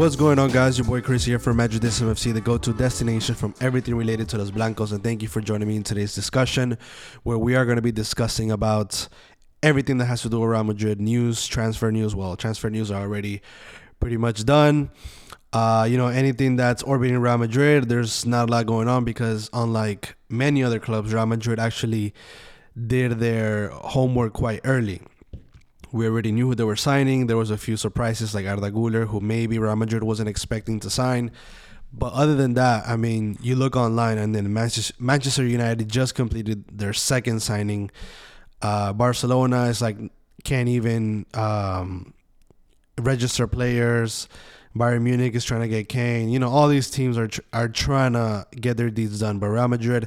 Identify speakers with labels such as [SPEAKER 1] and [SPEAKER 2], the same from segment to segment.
[SPEAKER 1] What's going on, guys? Your boy Chris here from Madridism FC, the go-to destination from everything related to Los Blancos, and thank you for joining me in today's discussion, where we are going to be discussing about everything that has to do around Madrid news, transfer news. Well, transfer news are already pretty much done. Uh, you know, anything that's orbiting Real Madrid, there's not a lot going on because unlike many other clubs, Real Madrid actually did their homework quite early. We already knew who they were signing. There was a few surprises like Arda Güler, who maybe Real Madrid wasn't expecting to sign. But other than that, I mean, you look online and then Manchester, Manchester United just completed their second signing. Uh, Barcelona is like can't even um, register players. Bayern Munich is trying to get Kane. You know, all these teams are tr- are trying to get their deeds done. But Real Madrid,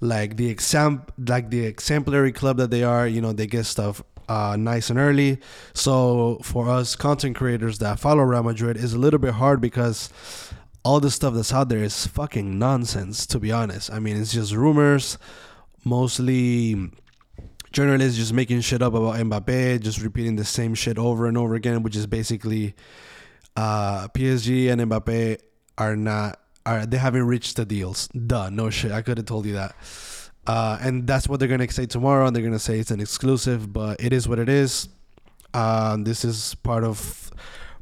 [SPEAKER 1] like the exam, like the exemplary club that they are, you know, they get stuff uh, nice and early. So for us content creators that follow Real Madrid is a little bit hard because all the stuff that's out there is fucking nonsense. To be honest, I mean it's just rumors, mostly journalists just making shit up about Mbappe, just repeating the same shit over and over again, which is basically uh, PSG and Mbappe are not are they haven't reached the deals. Duh, no shit. I could have told you that. Uh, and that's what they're gonna say tomorrow. And they're gonna say it's an exclusive, but it is what it is. Uh, this is part of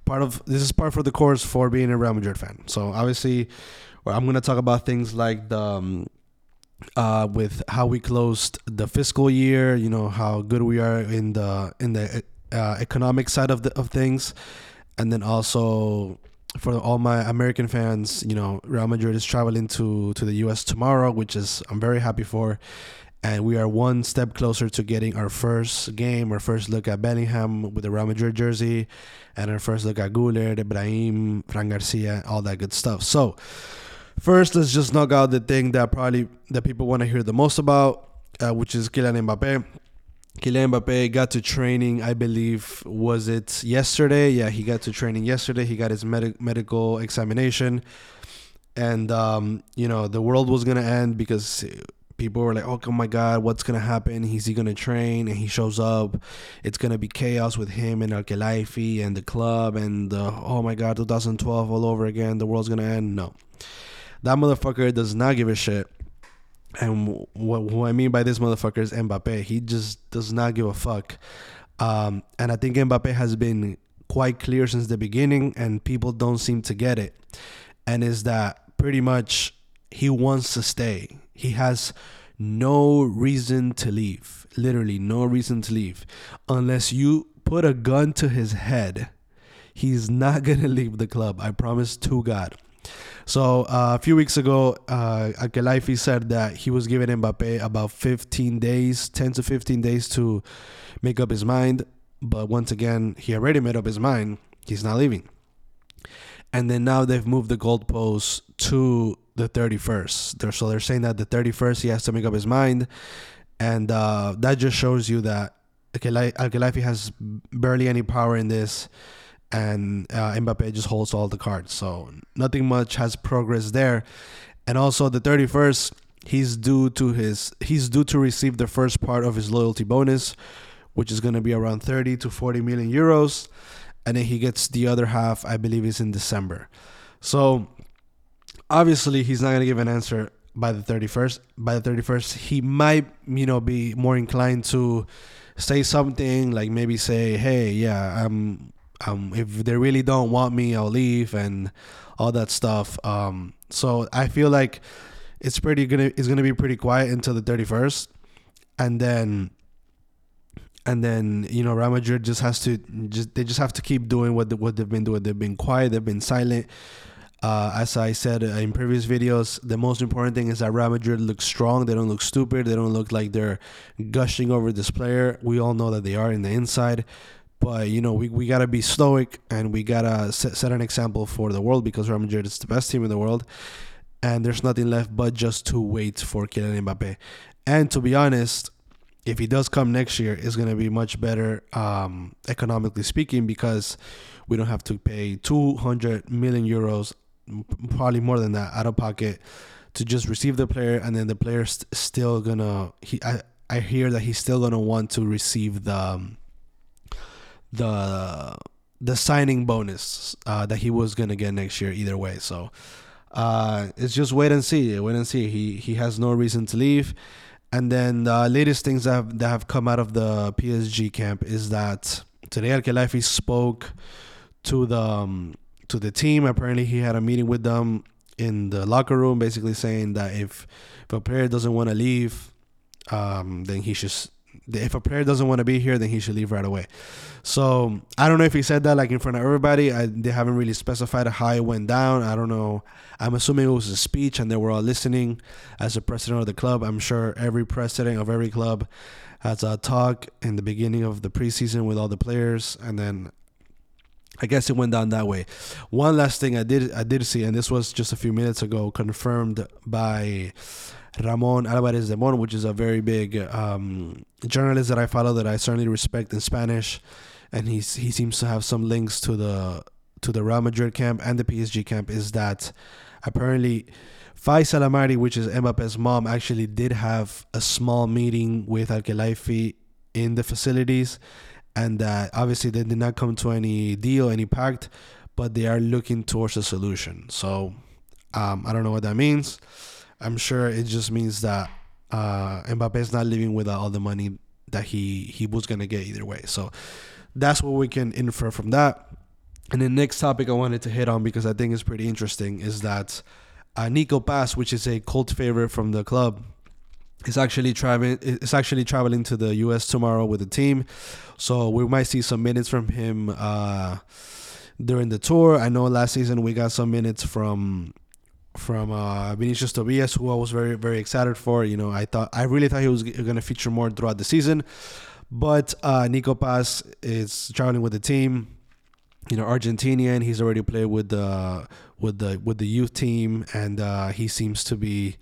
[SPEAKER 1] part of this is part for the course for being a Real Madrid fan. So obviously, I'm gonna talk about things like the um, uh, with how we closed the fiscal year. You know how good we are in the in the uh, economic side of the of things, and then also for all my American fans, you know, Real Madrid is traveling to to the U.S. tomorrow, which is I'm very happy for, and we are one step closer to getting our first game, our first look at Bellingham with the Real Madrid jersey, and our first look at Güler, Ibrahim, Fran Garcia, all that good stuff. So, first, let's just knock out the thing that probably that people want to hear the most about, uh, which is Kylian Mbappe. Kylian Mbappe got to training, I believe, was it yesterday? Yeah, he got to training yesterday. He got his med- medical examination. And, um, you know, the world was going to end because people were like, oh, oh my God, what's going to happen? Is he going to train? And he shows up. It's going to be chaos with him and Al Khelaifi and the club and, oh my God, 2012 all over again. The world's going to end. No. That motherfucker does not give a shit and what, what I mean by this motherfucker is Mbappe. He just does not give a fuck. Um, and I think Mbappe has been quite clear since the beginning, and people don't seem to get it. And is that pretty much he wants to stay. He has no reason to leave. Literally, no reason to leave. Unless you put a gun to his head, he's not going to leave the club. I promise to God. So uh, a few weeks ago, uh, Al Khelaifi said that he was giving Mbappe about 15 days, 10 to 15 days to make up his mind. But once again, he already made up his mind. He's not leaving. And then now they've moved the goalposts to the 31st. They're, so they're saying that the 31st he has to make up his mind. And uh, that just shows you that Al Khelaifi has barely any power in this and uh, Mbappe just holds all the cards. So nothing much has progressed there. And also the 31st, he's due to his he's due to receive the first part of his loyalty bonus, which is going to be around 30 to 40 million euros, and then he gets the other half. I believe is in December. So obviously he's not going to give an answer by the 31st. By the 31st, he might you know be more inclined to say something like maybe say, "Hey, yeah, I'm um, if they really don't want me, I'll leave and all that stuff. Um, so I feel like it's pretty gonna it's gonna be pretty quiet until the 31st, and then and then you know Real Madrid just has to just they just have to keep doing what the, what they've been doing. They've been quiet. They've been silent. Uh, as I said in previous videos, the most important thing is that Real Madrid looks strong. They don't look stupid. They don't look like they're gushing over this player. We all know that they are in the inside. But you know, we, we gotta be stoic and we gotta set, set an example for the world because Real Madrid is the best team in the world, and there's nothing left but just to wait for Kylian Mbappe. And to be honest, if he does come next year, it's gonna be much better um, economically speaking because we don't have to pay 200 million euros, probably more than that, out of pocket to just receive the player, and then the player's still gonna. He I I hear that he's still gonna want to receive the. Um, the the signing bonus uh, that he was gonna get next year either way. So uh, it's just wait and see. Wait and see. He he has no reason to leave. And then the latest things that have, that have come out of the PSG camp is that today Al spoke to the um, to the team. Apparently, he had a meeting with them in the locker room, basically saying that if if a player doesn't want to leave, um, then he should. If a player doesn't want to be here, then he should leave right away. So I don't know if he said that like in front of everybody. I, they haven't really specified how it went down. I don't know. I'm assuming it was a speech and they were all listening as the president of the club. I'm sure every president of every club has a talk in the beginning of the preseason with all the players, and then I guess it went down that way. One last thing I did I did see, and this was just a few minutes ago, confirmed by Ramon Alvarez de Mon, which is a very big um, journalist that I follow that I certainly respect in Spanish, and he's he seems to have some links to the to the Real Madrid camp and the PSG camp. Is that apparently Fayza Lamari, which is Mbappe's mom, actually did have a small meeting with Al Khelaifi in the facilities, and that obviously they did not come to any deal, any pact, but they are looking towards a solution. So um, I don't know what that means. I'm sure it just means that uh, Mbappe is not living without all the money that he he was gonna get either way. So that's what we can infer from that. And the next topic I wanted to hit on because I think it's pretty interesting is that uh, Nico Paz, which is a cult favorite from the club, is actually traveling. Is actually traveling to the U.S. tomorrow with the team, so we might see some minutes from him uh, during the tour. I know last season we got some minutes from from uh, Vinicius Tobias, who I was very very excited for. You know, I thought I really thought he was going to feature more throughout the season, but uh, Nico Paz is traveling with the team. You know, Argentinian. He's already played with the with the with the youth team, and uh, he seems to be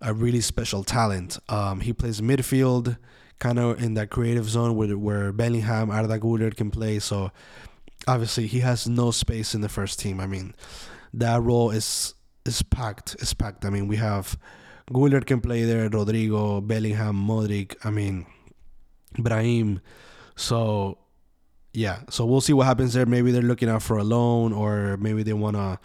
[SPEAKER 1] a really special talent. Um, he plays midfield, kind of in that creative zone where where Bellingham, Arda Güler can play. So obviously he has no space in the first team. I mean, that role is is packed. It's packed. I mean, we have Güler can play there, Rodrygo, Bellingham, Modric. I mean, Brahim. So yeah, so we'll see what happens there. Maybe they're looking out for a loan, or maybe they want to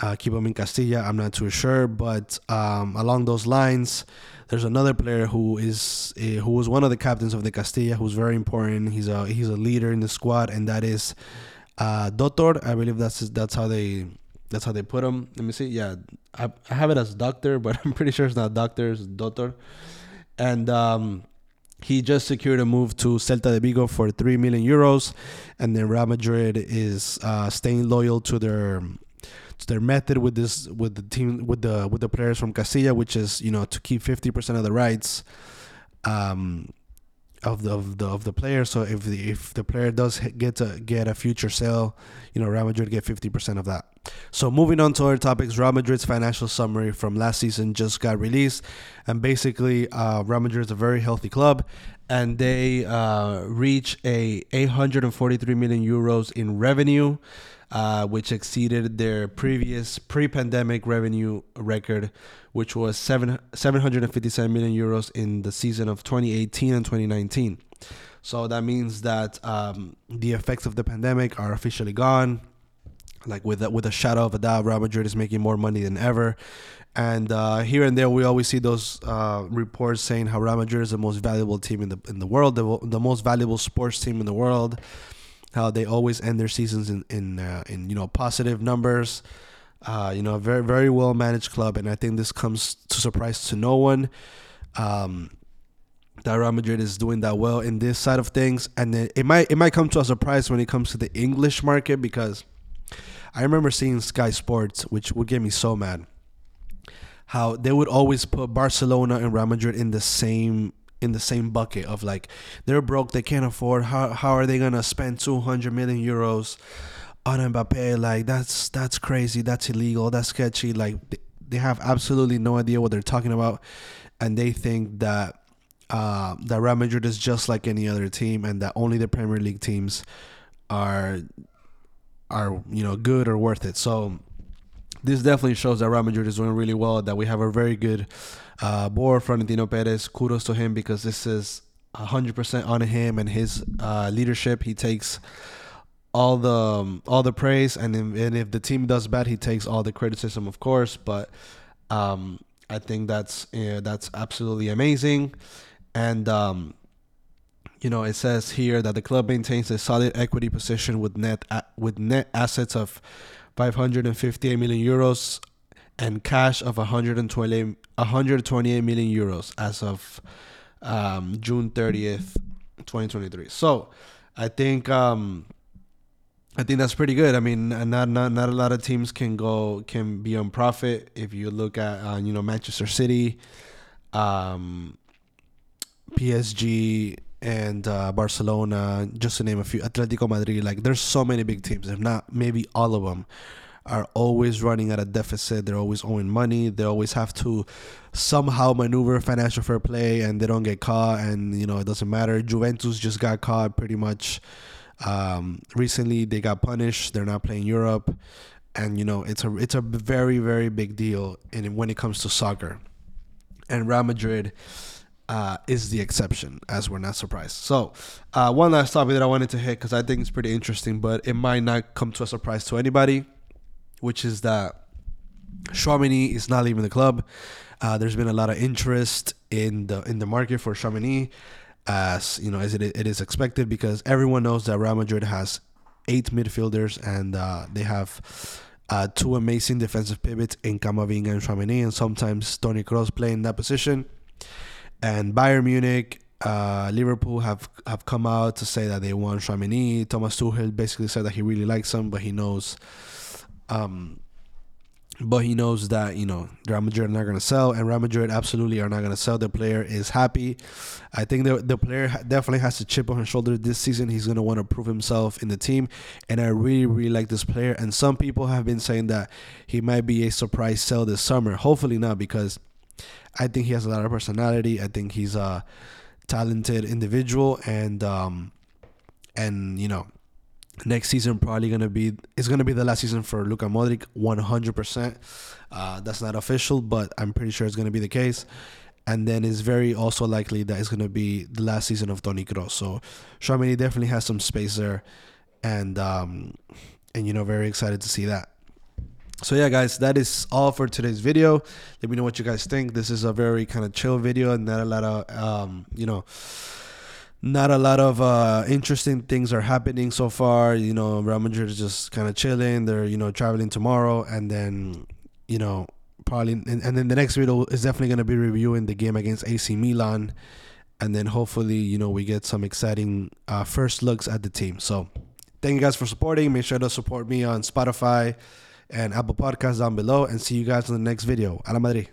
[SPEAKER 1] uh, keep him in Castilla. I'm not too sure, but um, along those lines, there's another player who is uh, who was one of the captains of the Castilla, who's very important. He's a he's a leader in the squad, and that is uh, Doctor. I believe that's that's how they that's how they put him. Let me see. Yeah, I, I have it as doctor, but I'm pretty sure it's not doctor. It's doctor. And um, he just secured a move to Celta de Vigo for three million euros, and then Real Madrid is uh, staying loyal to their their method with this with the team with the with the players from Castilla, which is you know to keep fifty percent of the rights. Um, of the of the of the player. So if the if the player does get to get a future sale, you know Real Madrid get fifty percent of that. So moving on to other topics, Real Madrid's financial summary from last season just got released, and basically, uh, Real Madrid is a very healthy club, and they uh, reach a 843 million euros in revenue. Uh, which exceeded their previous pre-pandemic revenue record, which was seven 757 million euros in the season of 2018 and 2019. So that means that um, the effects of the pandemic are officially gone. Like with a, with a shadow of a doubt, Real Madrid is making more money than ever. And uh, here and there, we always see those uh, reports saying how Real Madrid is the most valuable team in the in the world, the, the most valuable sports team in the world how they always end their seasons in in uh, in you know positive numbers. Uh, you know, a very very well managed club, and I think this comes to surprise to no one. Um, that Real Madrid is doing that well in this side of things, and it, it might it might come to a surprise when it comes to the English market because I remember seeing Sky Sports, which would get me so mad. How they would always put Barcelona and Real Madrid in the same in the same bucket of like they're broke, they can't afford. How how are they gonna spend two hundred million euros on Mbappe? Like that's that's crazy. That's illegal. That's sketchy. Like they have absolutely no idea what they're talking about, and they think that uh, that Real Madrid is just like any other team, and that only the Premier League teams are are you know good or worth it. So this definitely shows that Real Madrid is doing really well. That we have a very good uh, board, Florentino Perez. Kudos to him because this is 100% on him and his uh, leadership. He takes all the um, all the praise, and if, and if the team does bad, he takes all the criticism, of course. But um, I think that's yeah, that's absolutely amazing, and um, you know it says here that the club maintains a solid equity position with net with net assets of 558 million euros and cash of 120 128 million euros as of um, June 30th, 2023. So I think um, I think that's pretty good. I mean, not not not a lot of teams can go can be on profit. If you look at uh, you know Manchester City, um, PSG, and uh, Barcelona, just to name a few, Atletico Madrid. Like, there's so many big teams. If not, maybe all of them are always running at a deficit. They're always owing money. They always have to somehow maneuver financial fair play, and they don't get caught. And you know, it doesn't matter. Juventus just got caught pretty much um, recently they got punished. They're not playing Europe, and you know it's a it's a very very big deal in when it comes to soccer. And Real Madrid uh, is the exception, as we're not surprised. So, uh, one last topic that I wanted to hit because I think it's pretty interesting, but it might not come to a surprise to anybody, which is that Tchouameni is not leaving the club. Uh, there's been a lot of interest in the in the market for Tchouameni as you know as it, it is expected because everyone knows that Real Madrid has eight midfielders and uh, they have uh, two amazing defensive pivots in Camavinga and Tchouameni and sometimes Toni Kroos playing that position. And Bayern Munich, uh, Liverpool have have come out to say that they want Tchouameni. Thomas Tuchel basically said that he really likes him, but he knows um, but he knows that you know Real Madrid are not going to sell, and Real Madrid absolutely are not going to sell. The player is happy. I think the the player definitely has a chip on his shoulder this season. He's going to want to prove himself in the team, and I really really like this player. And some people have been saying that he might be a surprise sell this summer. Hopefully not, because I think he has a lot of personality. I think he's a talented individual, and um, and you know next season probably gonna be it's gonna be the last season for Luka Modric 100 percent. Uh, that's not official but I'm pretty sure it's gonna be the case. And then it's very also likely that it's gonna be the last season of Toni Kroos. So Tchouameni definitely has some space there. And um and you know very excited to see that so yeah guys that is all for today's video let me know what you guys think this is a very kind of chill video and not a lot of um you know not a lot of uh, interesting things are happening so far. You know, Real Madrid is just kind of chilling. They're you know traveling tomorrow, and then you know probably and, and then the next video is definitely going to be reviewing the game against AC Milan, and then hopefully you know we get some exciting uh, first looks at the team. So thank you guys for supporting. Make sure to support me on Spotify and Apple Podcasts down below, and see you guys in the next video. A la Madrid.